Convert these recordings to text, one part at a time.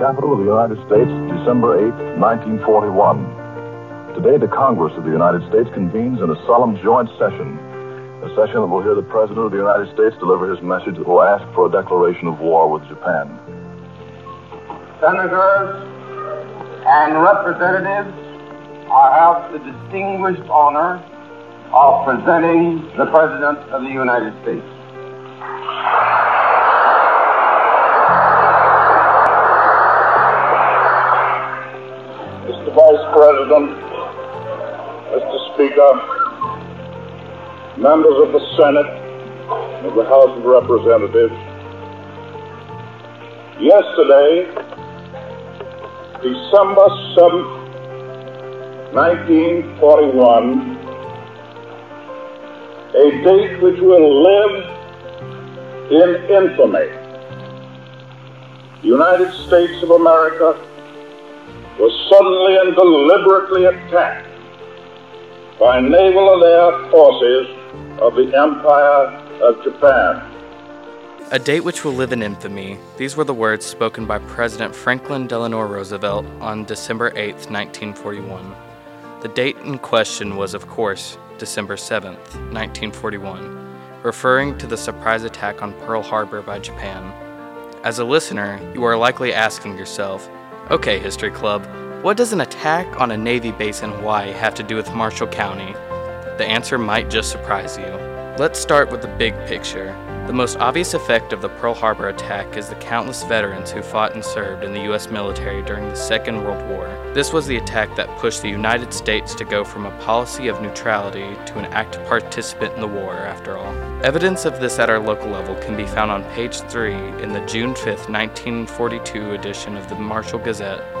capital of the United States, December 8, 1941. Today, the Congress of the United States convenes in a solemn joint session, a session that will hear the President of the United States deliver his message that will ask for a declaration of war with Japan. Senators and representatives, I have the distinguished honor of presenting the President of the United States. President, Mr. Speaker, members of the Senate, of the House of Representatives, yesterday, December 7th, 1941, a date which will live in infamy. The United States of America was suddenly and deliberately attacked by naval and air forces of the Empire of Japan. A date which will live in infamy. These were the words spoken by President Franklin Delano Roosevelt on December 8, 1941. The date in question was, of course, December 7, 1941, referring to the surprise attack on Pearl Harbor by Japan. As a listener, you are likely asking yourself, okay, History Club, what does an attack on a Navy base in Hawaii have to do with Marshall County? The answer might just surprise you. Let's start with the big picture. The most obvious effect of the Pearl Harbor attack is the countless veterans who fought and served in the U.S. military during the Second World War. This was the attack that pushed the United States to go from a policy of neutrality to an active participant in the war, after all. Evidence of this at our local level can be found on page 3 in the June 5, 1942 edition of the Marshall Gazette.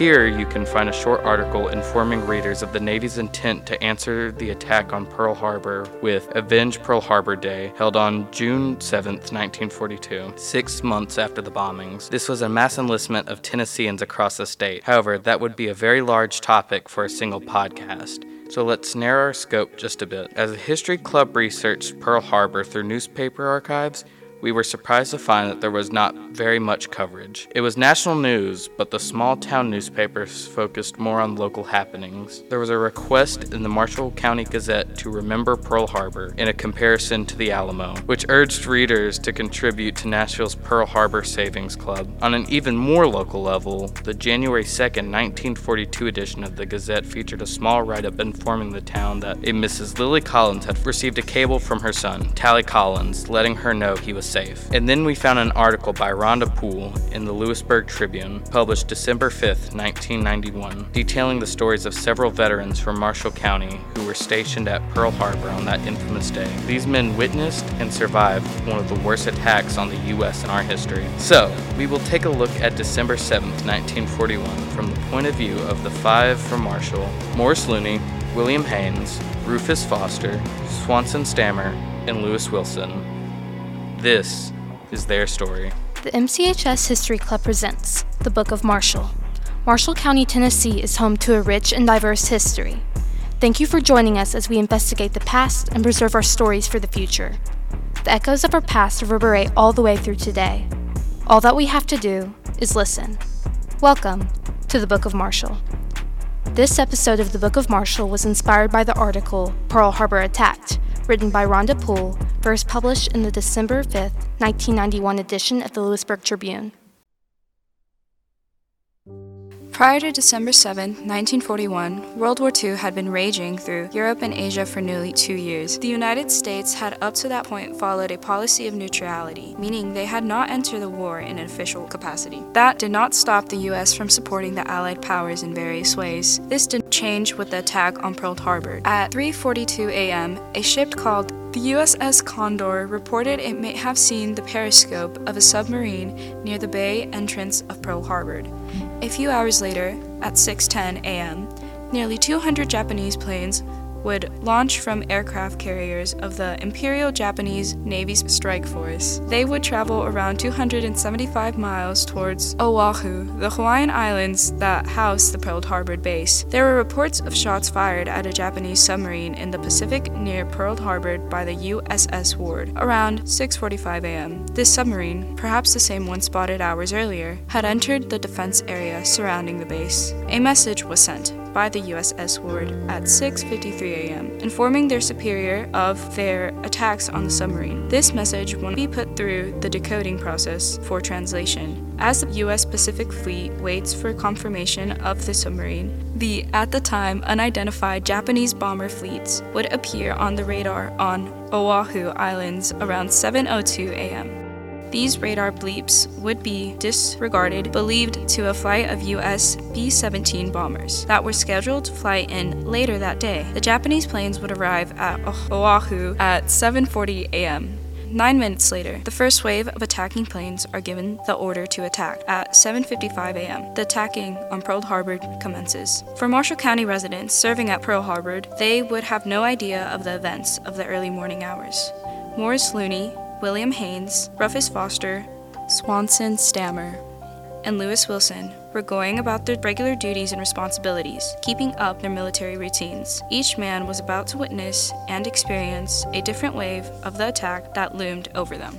Here, you can find a short article informing readers of the Navy's intent to answer the attack on Pearl Harbor with Avenge Pearl Harbor Day, held on June 7, 1942, six months after the bombings. This was a mass enlistment of Tennesseans across the state. However, that would be a very large topic for a single podcast. So let's narrow our scope just a bit. As the History Club researched Pearl Harbor through newspaper archives, we were surprised to find that there was not very much coverage. It was national news, but the small town newspapers focused more on local happenings. There was a request in the Marshall County Gazette to remember Pearl Harbor in a comparison to the Alamo, which urged readers to contribute to Nashville's Pearl Harbor Savings Club. On an even more local level, the January 2, 1942 edition of the Gazette featured a small write up informing the town that a Mrs. Lily Collins had received a cable from her son, Tally Collins, letting her know he was safe. And then we found an article by Rhonda Poole in the Lewisburg Tribune, published December 5th, 1991, detailing the stories of several veterans from Marshall County who were stationed at Pearl Harbor on that infamous day. These men witnessed and survived one of the worst attacks on the U.S. in our history. So, we will take a look at December 7th, 1941, from the point of view of the five from Marshall Morris Looney, William Haynes, Rufus Foster, Swanson Stammer, and Lewis Wilson. This is their story. The MCHS History Club presents The Book of Marshall. Marshall County, Tennessee is home to a rich and diverse history. Thank you for joining us as we investigate the past and preserve our stories for the future. The echoes of our past reverberate all the way through today. All that we have to do is listen. Welcome to the Book of Marshall. This episode of the Book of Marshall was inspired by the article Pearl Harbor Attacked, written by Rhonda Poole, first published in the December 5, 1991 edition of the Lewisburg Tribune. Prior to December 7, 1941, World War II had been raging through Europe and Asia for nearly two years. The United States had up to that point followed a policy of neutrality, meaning they had not entered the war in an official capacity. That did not stop the U.S. from supporting the Allied powers in various ways. This didn't change with the attack on Pearl Harbor. At 3:42 a.m., a ship called the USS Condor reported it may have seen the periscope of a submarine near the bay entrance of Pearl Harbor. A few hours later, at 6:10 a.m., nearly 200 Japanese planes would launch from aircraft carriers of the Imperial Japanese Navy's strike force. They would travel around 275 miles towards Oahu, the Hawaiian Islands that house the Pearl Harbor base. There were reports of shots fired at a Japanese submarine in the Pacific near Pearl Harbor by the USS Ward around 6:45 a.m. This submarine, perhaps the same one spotted hours earlier, had entered the defense area surrounding the base. A message was sent by the USS Ward at 6:53 a.m., informing their superior of their attacks on the submarine. This message will be put through the decoding process for translation. As the US Pacific Fleet waits for confirmation of the submarine, the at the time unidentified Japanese bomber fleets would appear on the radar on Oahu Islands around 7:02 a.m. These radar bleeps would be disregarded, believed to a flight of US B 17 bombers that were scheduled to fly in later that day. The Japanese planes would arrive at Oahu at 7:40 a.m. Nine minutes later, the first wave of attacking planes are given the order to attack. At 7:55 a.m., the attacking on Pearl Harbor commences. For Marshall County residents serving at Pearl Harbor, they would have no idea of the events of the early morning hours. Morris Looney, William Haynes, Rufus Foster, Swanson Stammer, and Lewis Wilson were going about their regular duties and responsibilities, keeping up their military routines. Each man was about to witness and experience a different wave of the attack that loomed over them.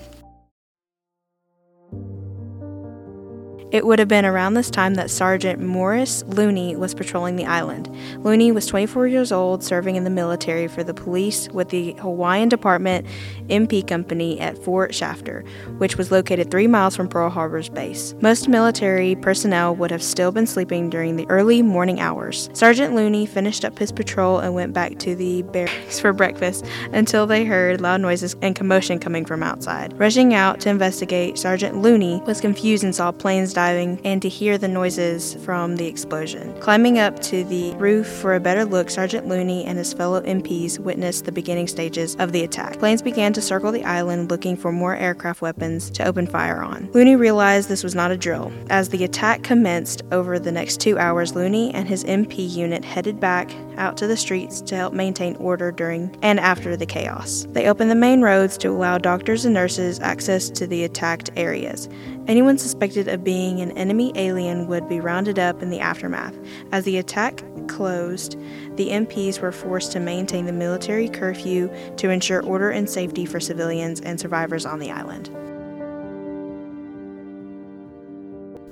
It would have been around this time that Sergeant Morris Looney was patrolling the island. Looney was 24 years old, serving in the military for the police with the Hawaiian Department MP Company at Fort Shafter, which was located three miles from Pearl Harbor's base. Most military personnel would have still been sleeping during the early morning hours. Sergeant Looney finished up his patrol and went back to the barracks for breakfast until they heard loud noises and commotion coming from outside. Rushing out to investigate, Sergeant Looney was confused and saw planes and to hear the noises from the explosion. Climbing up to the roof for a better look, Sergeant Looney and his fellow MPs witnessed the beginning stages of the attack. Planes began to circle the island looking for more aircraft weapons to open fire on. Looney realized this was not a drill. As the attack commenced over the next two hours, Looney and his MP unit headed back out to the streets to help maintain order during and after the chaos. They opened the main roads to allow doctors and nurses access to the attacked areas. Anyone suspected of being an enemy alien would be rounded up in the aftermath. As the attack closed, the MPs were forced to maintain the military curfew to ensure order and safety for civilians and survivors on the island.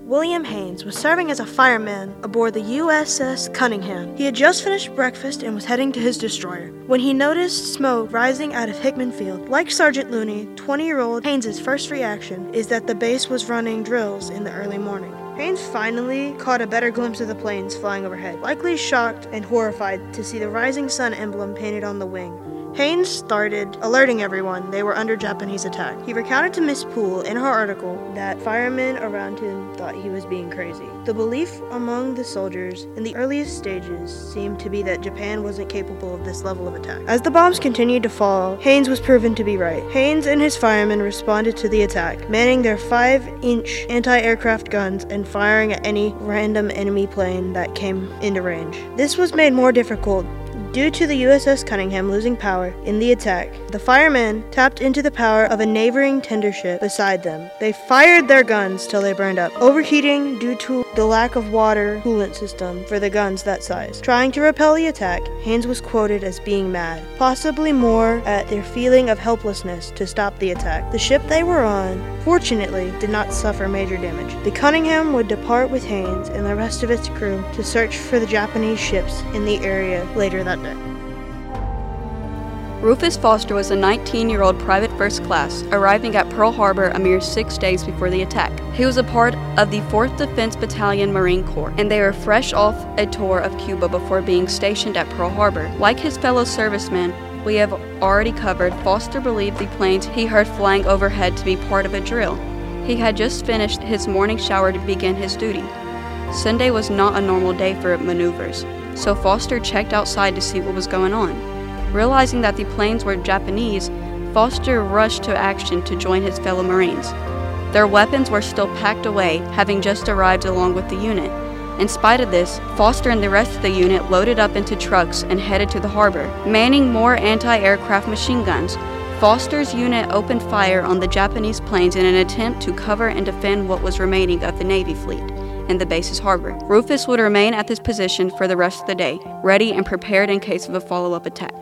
William Haynes was serving as a fireman aboard the USS Cunningham. He had just finished breakfast and was heading to his destroyer when he noticed smoke rising out of Hickam Field. Like Sergeant Looney, 20 year old Haynes's first reaction is that the base was running drills in the early morning. Haynes finally caught a better glimpse of the planes flying overhead, likely shocked and horrified to see the rising sun emblem painted on the wing. Haynes started alerting everyone they were under Japanese attack. He recounted to Miss Poole in her article that firemen around him thought he was being crazy. The belief among the soldiers in the earliest stages seemed to be that Japan wasn't capable of this level of attack. As the bombs continued to fall, Haynes was proven to be right. Haynes and his firemen responded to the attack, manning their 5 inch anti aircraft guns and firing at any random enemy plane that came into range. This was made more difficult Due to the USS Cunningham losing power in the attack, the firemen tapped into the power of a neighboring tender ship beside them. They fired their guns till they burned up, overheating due to the lack of water coolant system for the guns that size. Trying to repel the attack, Haynes was quoted as being mad, possibly more at their feeling of helplessness to stop the attack. The ship they were on, fortunately, did not suffer major damage. The Cunningham would depart with Haynes and the rest of its crew to search for the Japanese ships in the area later that day. Rufus Foster was a 19 year old private first class, arriving at Pearl Harbor a mere six days before the attack. He was a part of the 4th Defense Battalion Marine Corps, and they were fresh off a tour of Cuba before being stationed at Pearl Harbor. Like his fellow servicemen, we have already covered, Foster believed the planes he heard flying overhead to be part of a drill. He had just finished his morning shower to begin his duty. Sunday was not a normal day for maneuvers, so Foster checked outside to see what was going on. Realizing that the planes were Japanese, Foster rushed to action to join his fellow Marines. Their weapons were still packed away, having just arrived along with the unit. In spite of this, Foster and the rest of the unit loaded up into trucks and headed to the harbor, manning more anti aircraft machine guns. Foster's unit opened fire on the Japanese planes in an attempt to cover and defend what was remaining of the Navy fleet in the base's harbor. Rufus would remain at this position for the rest of the day, ready and prepared in case of a follow up attack.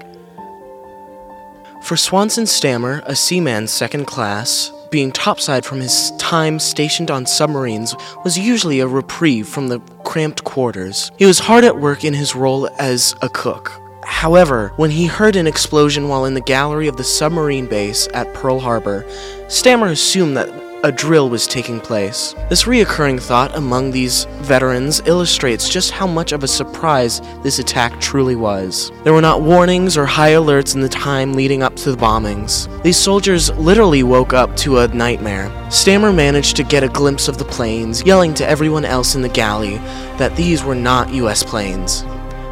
For Swanson Stammer, a seaman second class, being topside from his time stationed on submarines was usually a reprieve from the cramped quarters. He was hard at work in his role as a cook. However, when he heard an explosion while in the gallery of the submarine base at Pearl Harbor, Stammer assumed that a drill was taking place. This reoccurring thought among these veterans illustrates just how much of a surprise this attack truly was. There were not warnings or high alerts in the time leading up to the bombings. These soldiers literally woke up to a nightmare. Stammer managed to get a glimpse of the planes, yelling to everyone else in the galley that these were not US planes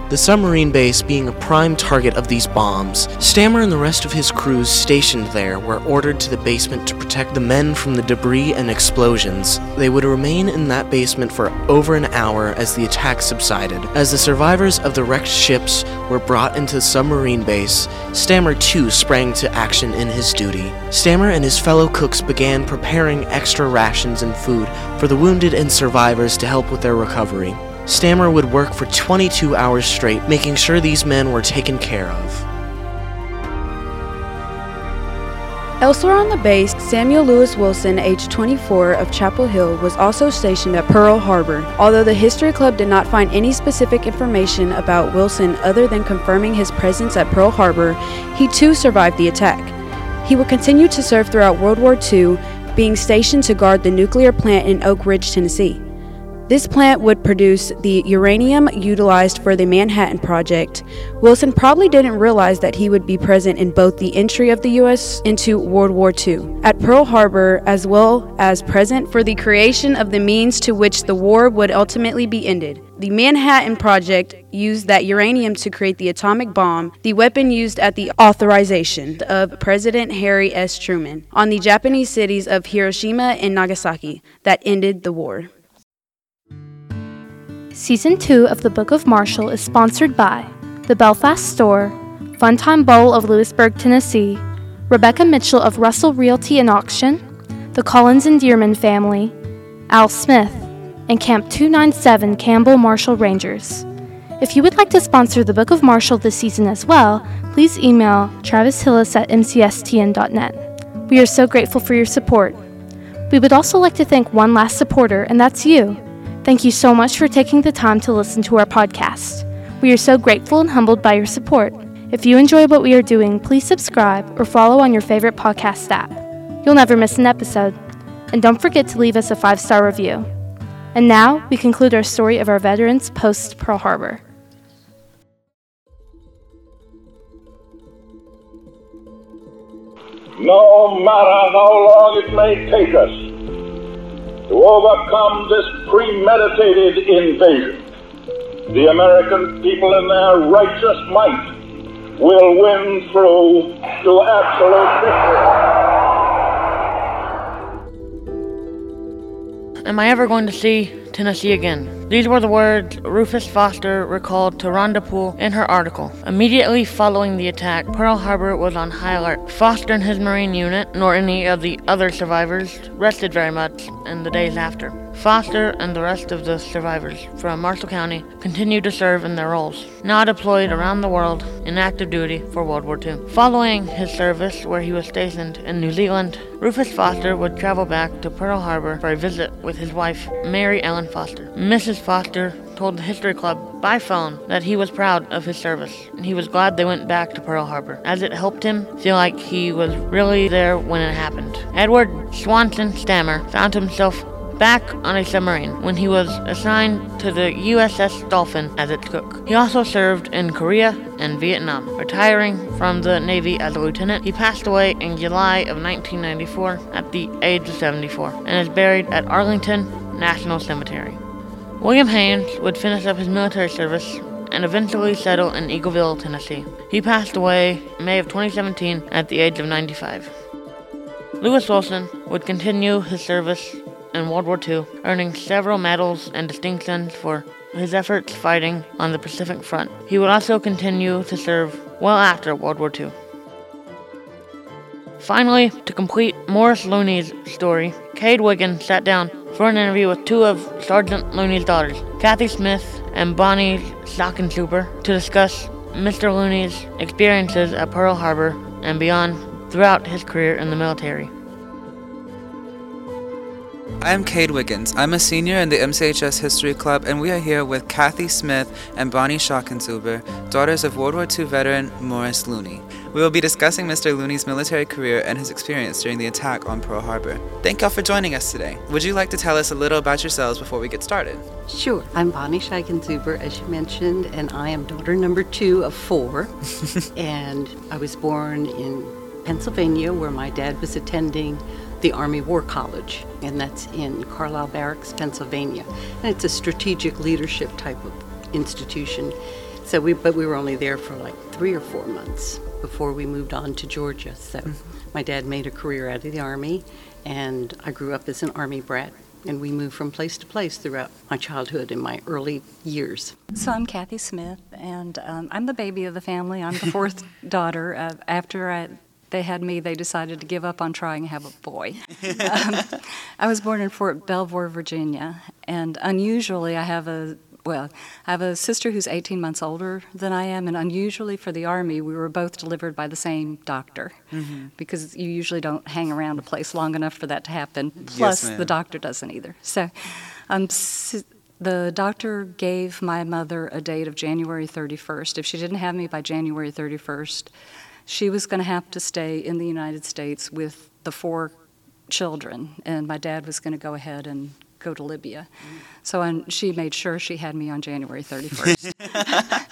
the submarine base being a prime target of these bombs. Stammer and the rest of his crews stationed there were ordered to the basement to protect the men from the debris and explosions. They would remain in that basement for over an hour as the attack subsided. As the survivors of the wrecked ships were brought into the submarine base, Stammer too sprang to action in his duty. Stammer and his fellow cooks began preparing extra rations and food for the wounded and survivors to help with their recovery. Stammer would work for 22 hours straight, making sure these men were taken care of. Elsewhere on the base, Samuel Lewis Wilson, age 24, of Chapel Hill, was also stationed at Pearl Harbor. Although the History Club did not find any specific information about Wilson other than confirming his presence at Pearl Harbor, he too survived the attack. He would continue to serve throughout World War II, being stationed to guard the nuclear plant in Oak Ridge, Tennessee. This plant would produce the uranium utilized for the Manhattan Project. Wilson probably didn't realize that he would be present in both the entry of the U.S. into World War II at Pearl Harbor, as well as present for the creation of the means to which the war would ultimately be ended. The Manhattan Project used that uranium to create the atomic bomb, the weapon used at the authorization of President Harry S. Truman on the Japanese cities of Hiroshima and Nagasaki that ended the war. Season 2 of the Book of Marshall is sponsored by the Belfast Store, Funtime Bowl of Lewisburg, Tennessee, Rebecca Mitchell of Russell Realty and Auction, the Collins and Dearman family, Al Smith, and Camp 297 Campbell Marshall Rangers. If you would like to sponsor the Book of Marshall this season as well, please email Travis Hillis at mcstn.net. We are so grateful for your support. We would also like to thank one last supporter, and that's you. Thank you so much for taking the time to listen to our podcast. We are so grateful and humbled by your support. If you enjoy what we are doing, please subscribe or follow on your favorite podcast app. You'll never miss an episode. And don't forget to leave us a five star review. And now we conclude our story of our veterans post Pearl Harbor. No matter how long it may take us, to overcome this premeditated invasion. The American people in their righteous might will win through to absolute victory. Am I ever going to see Tennessee again. These were the words Rufus Foster recalled to Rhonda Poole in her article. Immediately following the attack, Pearl Harbor was on high alert. Foster and his Marine unit, nor any of the other survivors, rested very much in the days after. Foster and the rest of the survivors from Marshall County continued to serve in their roles, now deployed around the world in active duty for World War II. Following his service, where he was stationed in New Zealand, Rufus Foster would travel back to Pearl Harbor for a visit with his wife, Mary Ellen Foster. Mrs. Foster told the History Club by phone that he was proud of his service and he was glad they went back to Pearl Harbor, as it helped him feel like he was really there when it happened. Edward Swanson Stammer found himself back on a submarine when he was assigned to the USS Dolphin as its cook. He also served in Korea and Vietnam. Retiring from the Navy as a lieutenant, he passed away in July of 1994 at the age of 74 and is buried at Arlington National Cemetery. William Haynes would finish up his military service and eventually settle in Eagleville, Tennessee. He passed away May of 2017 at the age of 95. Lewis Wilson would continue his service in World War II, earning several medals and distinctions for his efforts fighting on the Pacific Front. He would also continue to serve well after World War II. Finally, to complete Morris Looney's story, Cade Wiggins sat down for an interview with two of Sergeant Looney's daughters, Kathy Smith and Bonnie Schockensuber, to discuss Mr. Looney's experiences at Pearl Harbor and beyond throughout his career in the military. I'm Cade Wiggins. I'm a senior in the MCHS History Club, and we are here with Kathy Smith and Bonnie Schockensuber, daughters of World War II veteran Morris Looney. We will be discussing Mr. Looney's military career and his experience during the attack on Pearl Harbor. Thank y'all for joining us today. Would you like to tell us a little about yourselves before we get started? Sure. I'm Bonnie Schockensuber, as you mentioned, and I am daughter number two of four. and I was born in Pennsylvania, where my dad was attending the Army War College, and that's in Carlisle Barracks, Pennsylvania. And it's a strategic leadership type of institution. So we, but we were only there for like three or four months before we moved on to Georgia. So mm-hmm. my dad made a career out of the Army, and I grew up as an Army brat. And we moved from place to place throughout my childhood and my early years. So I'm Kathy Smith, and um, I'm the baby of the family. I'm the fourth daughter. Uh, after I, they had me, they decided to give up on trying to have a boy. um, I was born in Fort Belvoir, Virginia, and unusually I have a well, I have a sister who's 18 months older than I am, and unusually for the Army, we were both delivered by the same doctor mm-hmm. because you usually don't hang around a place long enough for that to happen. Plus, yes, the doctor doesn't either. So, um, the doctor gave my mother a date of January 31st. If she didn't have me by January 31st, she was going to have to stay in the United States with the four children, and my dad was going to go ahead and go to Libya. So and she made sure she had me on January 31st.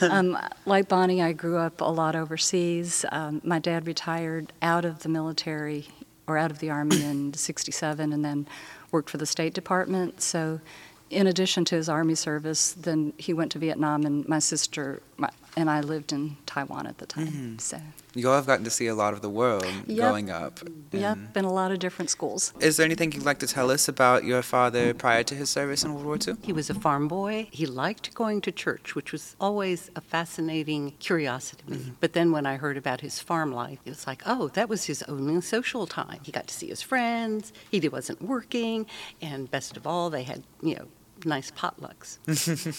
um, like Bonnie, I grew up a lot overseas. Um, my dad retired out of the military or out of the Army in 67 and then worked for the State Department. So in addition to his Army service, then he went to Vietnam, and my sister, my, and I lived in Taiwan at the time. Mm-hmm. So you all have gotten to see a lot of the world yep. growing up. Yep, in a lot of different schools. Is there anything you'd like to tell us about your father prior to his service in World War II? He was a farm boy. He liked going to church, which was always a fascinating curiosity to me. Mm-hmm. But then when I heard about his farm life, it was like, oh, that was his only social time. He got to see his friends. He wasn't working, and best of all, they had you know nice potlucks.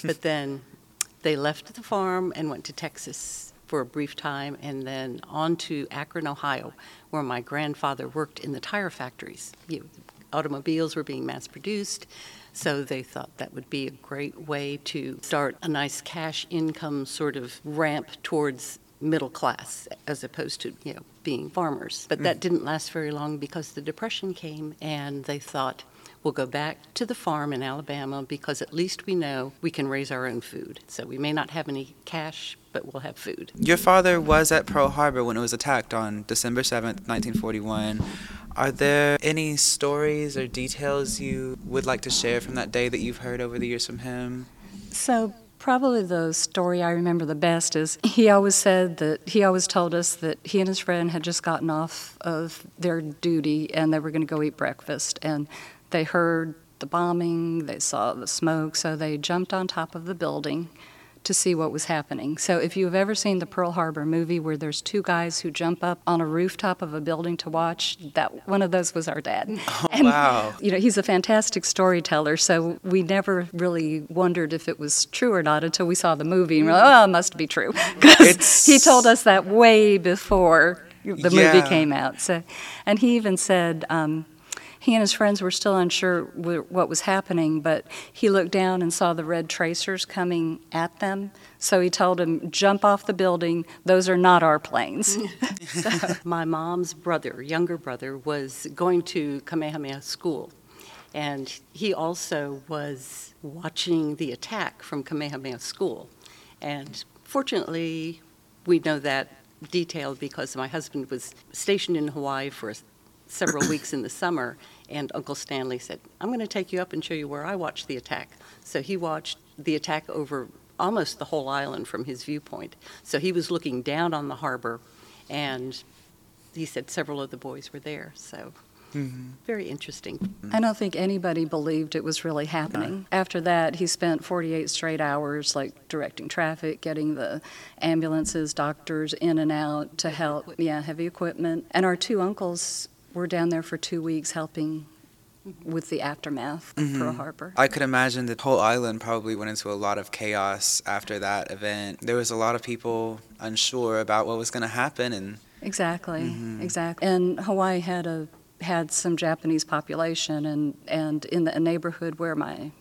but then they left the farm and went to Texas for a brief time and then on to Akron, Ohio, where my grandfather worked in the tire factories. You, automobiles were being mass produced, so they thought that would be a great way to start a nice cash income sort of ramp towards middle class as opposed to you know being farmers but that mm. didn't last very long because the depression came and they thought We'll go back to the farm in Alabama because at least we know we can raise our own food. So we may not have any cash, but we'll have food. Your father was at Pearl Harbor when it was attacked on December 7th, 1941. Are there any stories or details you would like to share from that day that you've heard over the years from him? So, Probably the story I remember the best is he always said that he always told us that he and his friend had just gotten off of their duty and they were going to go eat breakfast. And they heard the bombing, they saw the smoke, so they jumped on top of the building to see what was happening. So if you've ever seen the Pearl Harbor movie where there's two guys who jump up on a rooftop of a building to watch, that one of those was our dad. Oh, and, wow. You know, he's a fantastic storyteller, so we never really wondered if it was true or not until we saw the movie and we're like, oh, it must be true. Because he told us that way before the yeah. movie came out. So, and he even said, um, he and his friends were still unsure what was happening, but he looked down and saw the red tracers coming at them. So he told them, Jump off the building. Those are not our planes. My mom's brother, younger brother, was going to Kamehameha School. And he also was watching the attack from Kamehameha School. And fortunately, we know that detailed because my husband was stationed in Hawaii for several weeks in the summer and Uncle Stanley said, I'm going to take you up and show you where I watched the attack. So he watched the attack over almost the whole island from his viewpoint. So he was looking down on the harbor, and he said several of the boys were there. So Mm-hmm. Very interesting. I don't think anybody believed it was really happening. After that, he spent 48 straight hours, like directing traffic, getting the ambulances, doctors in and out to help. Yeah, heavy equipment. And our two uncles were down there for two weeks helping with the aftermath of Pearl Mhm. Harbor. I could imagine the whole island probably went into a lot of chaos after that event. There was a lot of people unsure about what was going to happen, and Exactly, Mhm. exactly. And Hawaii had a had some Japanese population, and and in the a neighborhood where my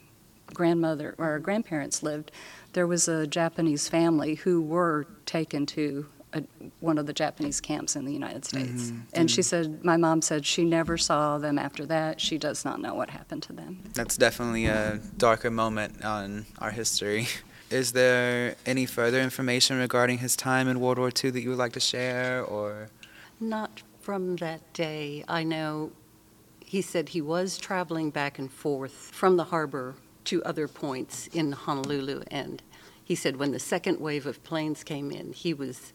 grandmother or grandparents lived, there was a Japanese family who were taken to a, one of the Japanese camps in the United States. Mhm. And she said, my mom said she never saw them after that. She does not know what happened to them. that's definitely a darker moment on our history. Is there any further information regarding his time in World War II that you would like to share, or? Not from that day. I know he said he was traveling back and forth from the harbor to other points in Honolulu. And he said when the second wave of planes came in, he was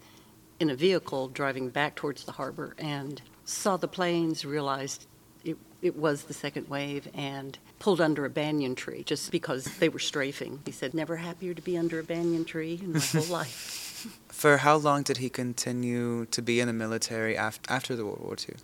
in a vehicle driving back towards the harbor and saw the planes, realized it, it was the second wave, and pulled under a banyan tree just because they were strafing. He said, Never happier to be under a banyan tree in my whole life. For how long did he continue to be in the military af- after the World War II?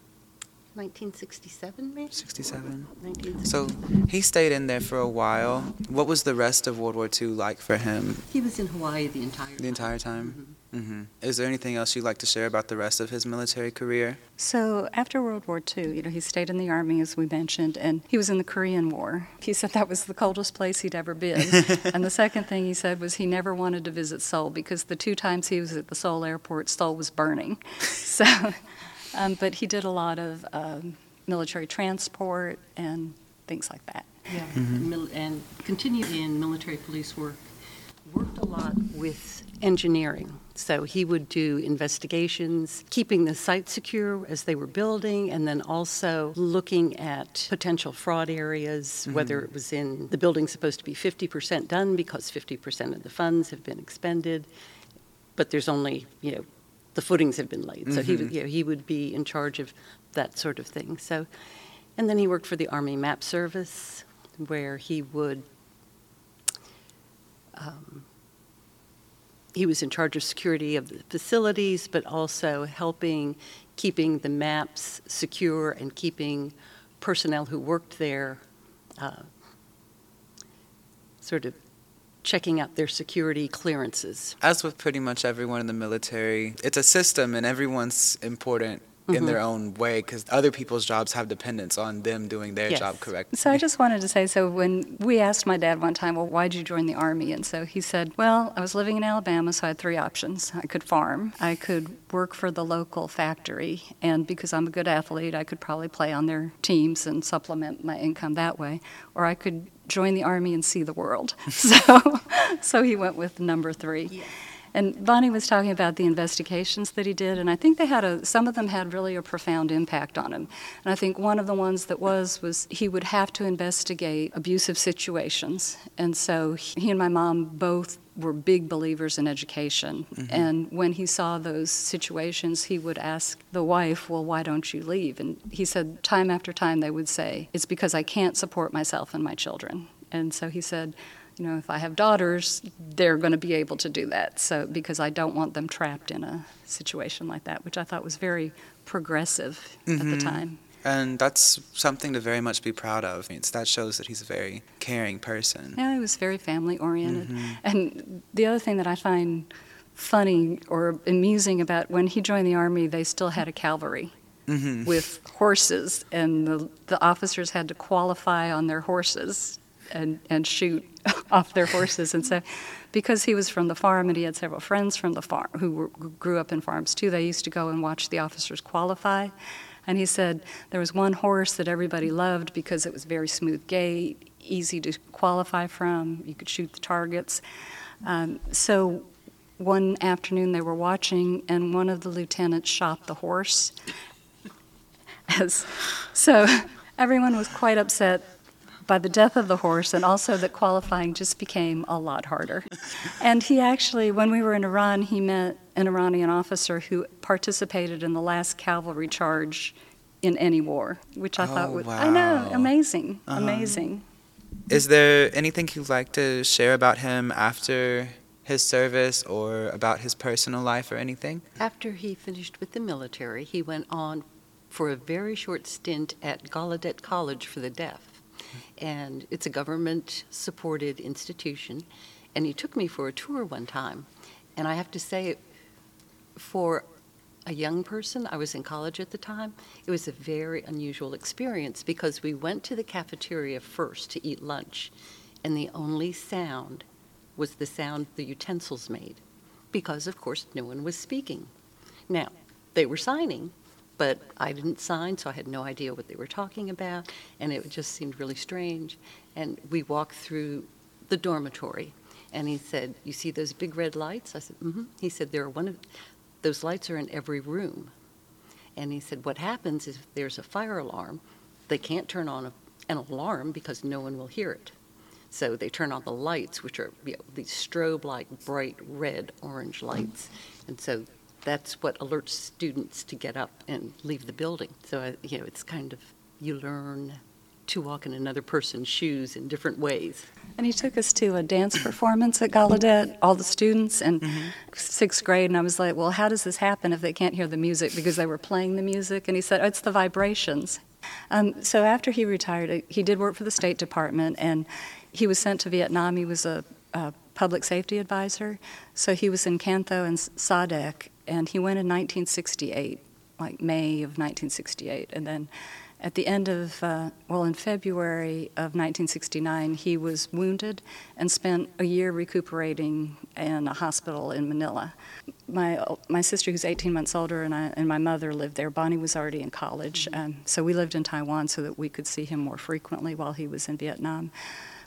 1967, maybe? 67. 1967. So he stayed in there for a while. What was the rest of World War II like for him He was in Hawaii the entire the entire time? Mm-hmm. Hmm Is there anything else you'd like to share about the rest of his military career? So after World War II, you know, he stayed in the army, as we mentioned, and he was in the Korean War. He said that was the coldest place he'd ever been. and the second thing he said was he never wanted to visit Seoul because the two times he was at the Seoul airport, Seoul was burning. So, um, but he did a lot of um, military transport and things like that. Yeah, and mil- and continued in military police work. Worked a lot with engineering. So he would do investigations, keeping the site secure as they were building, and then also looking at potential fraud areas, whether it was in the building supposed to be 50% done because 50% of the funds have been expended, but there's only, you know, the footings have been laid. So he, would, Mhm. you know, he would be in charge of that sort of thing. So, and then he worked for the Army Map Service, where he would. Um, he was in charge of security of the facilities, but also helping keeping the maps secure and keeping personnel who worked there uh, sort of checking out their security clearances. As with pretty much everyone in the military, it's a system and everyone's important in Mhm. their own way because other people's jobs have dependence on them doing their Yes. job correctly. So I just wanted to say so when we asked my dad one time, well, why'd you join the Army? And so he said, well, I was living in Alabama, so I had three options. I could farm, I could work for the local factory, and because I'm a good athlete, I could probably play on their teams and supplement my income that way, or I could join the Army and see the world. so, so he went with number three. And Bonnie was talking about the investigations that he did, and I think they had a some of them had really a profound impact on him. And I think one of the ones that was was he would have to investigate abusive situations, and so he and my mom both were big believers in education. Mhm. And when he saw those situations, he would ask the wife, "Well, why don't you leave?" And he said time after time they would say, "It's because I can't support myself and my children." And so he said, you know, if I have daughters, they're going to be able to do that. So because I don't want them trapped in a situation like that, which I thought was very progressive at the Mhm. time. And that's something to very much be proud of. It's, that shows that he's a very caring person. Yeah, he was very family oriented. Mhm. And the other thing that I find funny or amusing about when he joined the army, they still had a cavalry. Mhm. With horses, and the, the officers had to qualify on their horses and, and shoot off their horses. And so, because he was from the farm and he had several friends from the farm who, were, grew up in farms too, they used to go and watch the officers qualify. And he said there was one horse that everybody loved because it was very smooth gait, easy to qualify from. You could shoot the targets. Um, so one afternoon they were watching, and one of the lieutenants shot the horse. As, so everyone was quite upset by the death of the horse, and also that qualifying just became a lot harder. and he actually, when we were in Iran, he met an Iranian officer who participated in the last cavalry charge in any war, which I Oh, thought was, I know, amazing, Uh-huh. amazing. Is there anything you'd like to share about him after his service or about his personal life or anything? After he finished with the military, he went on for a very short stint at Gallaudet College for the Deaf. And it's a government supported institution. And he took me for a tour one time. And I have to say, for a young person, I was in college at the time, it was a very unusual experience because we went to the cafeteria first to eat lunch. And the only sound was the sound the utensils made because, of course, no one was speaking. Now, they were signing, but I didn't sign, so I had no idea what they were talking about, and it just seemed really strange. And we walked through the dormitory, and he said, "You see those big red lights?" I said, "Mm-hmm." He said, "There are one of those lights are in every room." And he said, "What happens is if there's a fire alarm, they can't turn on a, an alarm because no one will hear it." So they turn on the lights, which are you know, these strobe-like bright red, orange lights, and so that's what alerts students to get up and leave the building. So I, you know, it's kind of you learn to walk in another person's shoes in different ways. And he took us to a dance performance at Gallaudet, all the students, in sixth grade. And I was like, well, how does this happen if they can't hear the music? Because they were playing the music. And he said, oh, it's the vibrations. Um, so after he retired, uh, he did work for the State Department, and he was sent to Vietnam. He was a, a public safety advisor. So he was in Can Tho and SADC, and he went in 1968, like May of 1968. And then at the end of, uh, well, in February of 1969, he was wounded and spent a year recuperating in a hospital in Manila. My, my sister, who's 18 months older, and, I, and my mother lived there. Bonnie was already in college, um, so we lived in Taiwan so that we could see him more frequently while he was in Vietnam.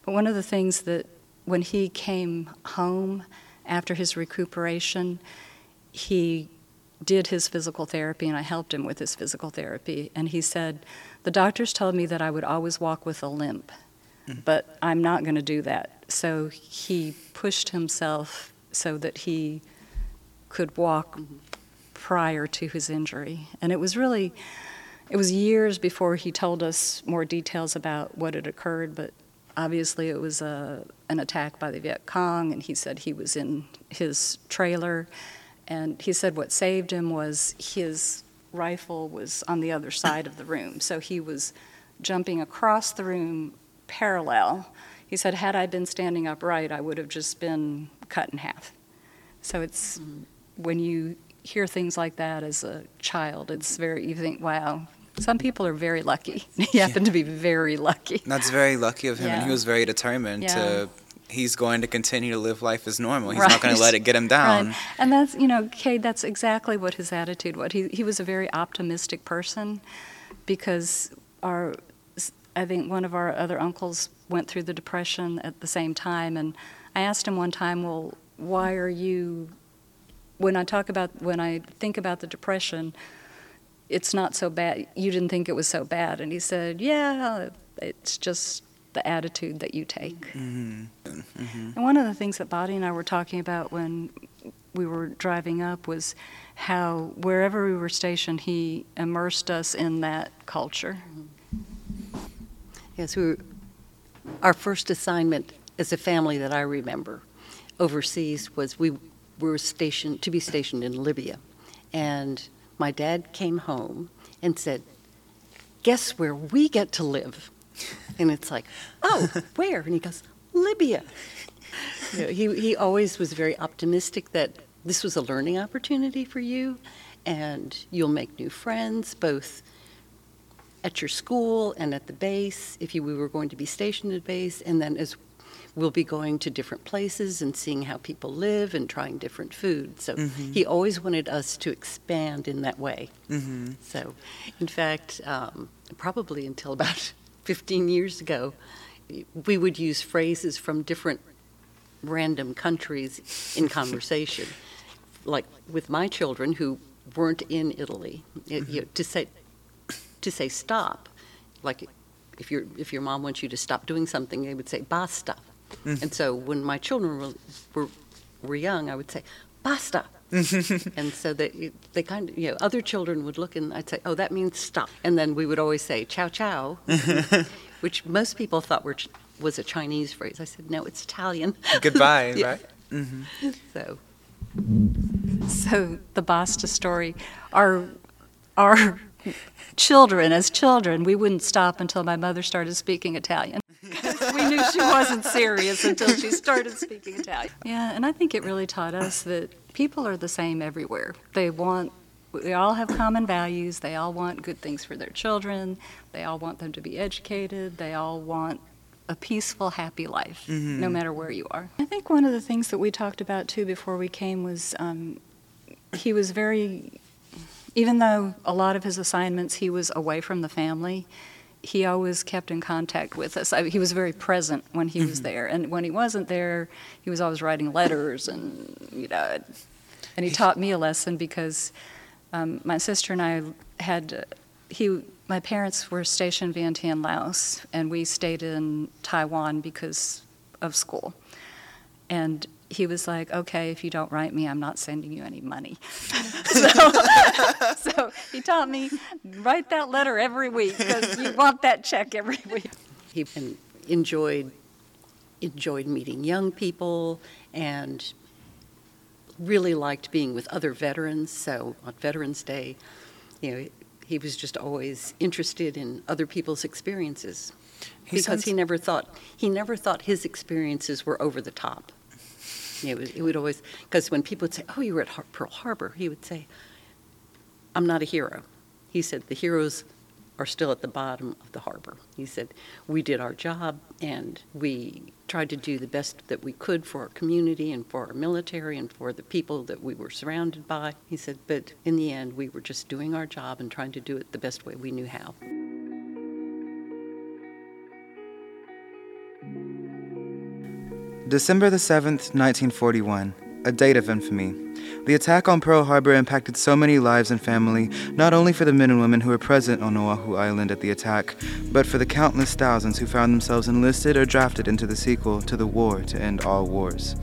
But one of the things that when he came home after his recuperation, he did his physical therapy and I helped him with his physical therapy. And he said, The doctors told me that I would always walk with a limp, mm-hmm. but I'm not going to do that. So he pushed himself so that he could walk mm-hmm. prior to his injury. And it was really, it was years before he told us more details about what had occurred, but obviously it was a, an attack by the Viet Cong, and he said he was in his trailer. And he said what saved him was his rifle was on the other side of the room. So he was jumping across the room parallel. He said, had I been standing upright, I would have just been cut in half. So it's mm-hmm. when you hear things like that as a child, it's very, you think, wow, some people are very lucky. he happened to be very lucky. That's very lucky of him, and he was very determined Yeah. to. He's going to continue to live life as normal. He's not going to let it get him down. Right. And that's, you know, Cade, that's exactly what his attitude was. He, he was a very optimistic person because our, I think one of our other uncles went through the Depression at the same time. And I asked him one time, well, why are you, when I talk about, when I think about the Depression, it's not so bad. You didn't think it was so bad. And he said, yeah, it's just the attitude that you take. Mm-hmm. Mm-hmm. And one of the things that Bonnie and I were talking about when we were driving up was how wherever we were stationed, he immersed us in that culture. Yes, we were, our first assignment as a family that I remember overseas was we were stationed to be stationed in Libya, and my dad came home and said, "Guess where we get to live?" And it's like, "Oh, where?" And he goes, "Libya." You know, he he always was very optimistic that this was a learning opportunity for you, and you'll make new friends both at your school and at the base if you we were going to be stationed at base and then as we'll be going to different places and seeing how people live and trying different food so Mhm. he always wanted us to expand in that way Mm-hmm. so in fact um, probably until about 15 years ago we would use phrases from different random countries in conversation like with my children who weren't in italy it- you know, to say to say stop, like if your if your mom wants you to stop doing something, they would say basta. Mhm. And so when my children were, were were young, I would say basta, and so they, they kind of, you know, other children would look and I'd say, oh, that means stop. And then we would always say, ciao ciao, which most people thought were, was a Chinese phrase. I said, no, it's Italian. Goodbye, Yeah. right? hmm So, So the Basta story, our our children as children, we wouldn't stop until my mother started speaking Italian. we knew she wasn't serious until she started speaking Italian. Yeah, and I think it really taught us that people are the same everywhere. They want we all have common values. They all want good things for their children. They all want them to be educated. They all want a peaceful, happy life, Mhm. no matter where you are. I think one of the things that we talked about too before we came was um, he was very, even though a lot of his assignments he was away from the family, he always kept in contact with us. I, he was very present when he was Mhm. there, and when he wasn't there, he was always writing letters, and you know, and he taught me a lesson because um, my sister and I had uh, he. My parents were stationed in Vientiane, Laos, and we stayed in Taiwan because of school. And he was like, "Okay, if you don't write me, I'm not sending you any money." so, so he taught me write that letter every week because you want that check every week. he enjoyed enjoyed meeting young people and really liked being with other veterans. So on Veterans Day, you know, he was just always interested in other people's experiences He because sounds- he never thought he never thought his experiences were over the top. It would always because when people would say, "Oh, you were at Har- Pearl Harbor," he would say, "I'm not a hero." He said, "The heroes are still at the bottom of the harbor." He said, "We did our job and we tried to do the best that we could for our community and for our military and for the people that we were surrounded by." He said, "But in the end, we were just doing our job and trying to do it the best way we knew how." December the 7th, 1941, a date of infamy. The attack on Pearl Harbor impacted so many lives and family, not only for the men and women who were present on Oahu Island at the attack, but for the countless thousands who found themselves enlisted or drafted into the sequel to the war to end all wars.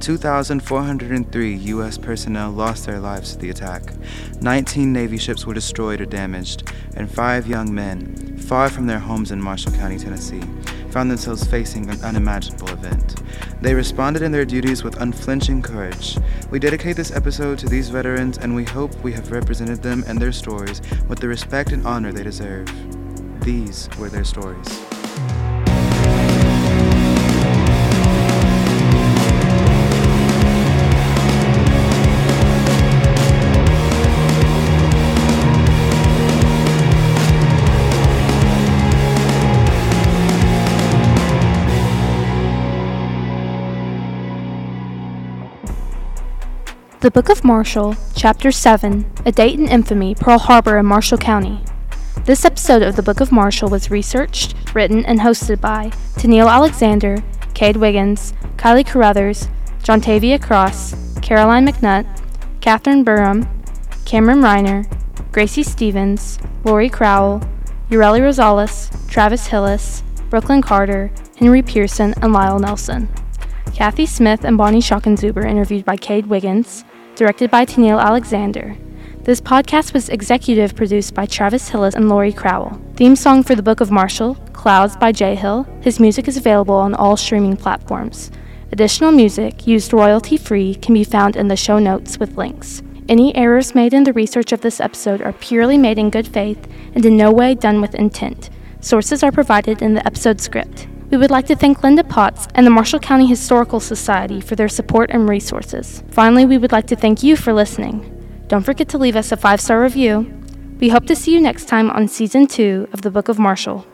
2,403 U.S. personnel lost their lives to the attack. 19 Navy ships were destroyed or damaged, and five young men, far from their homes in Marshall County, Tennessee, found themselves facing an unimaginable event. They responded in their duties with unflinching courage. We dedicate this episode to these veterans, and we hope we have represented them and their stories with the respect and honor they deserve. These were their stories. Book of Marshall, Chapter 7 A Date in Infamy, Pearl Harbor in Marshall County. This episode of the Book of Marshall was researched, written, and hosted by Tennille Alexander, Cade Wiggins, Kylie Carruthers, Jontavia Cross, Caroline McNutt, Catherine Burham, Cameron Reiner, Gracie Stevens, Lori Crowell, Ureli Rosales, Travis Hillis, Brooklyn Carter, Henry Pearson, and Lyle Nelson. Kathy Smith and Bonnie Schockenzuber interviewed by Cade Wiggins, directed by Tennille Alexander. This podcast was executive produced by Travis Hillis and Lori Crowell. Theme song for the Book of Marshall, Clouds by Jay Hill. His music is available on all streaming platforms. Additional music, used royalty free, can be found in the show notes with links. Any errors made in the research of this episode are purely made in good faith and in no way done with intent. Sources are provided in the episode script. We would like to thank Linda Potts and the Marshall County Historical Society for their support and resources. Finally, we would like to thank you for listening. Don't forget to leave us a five star review. We hope to see you next time on Season 2 of the Book of Marshall.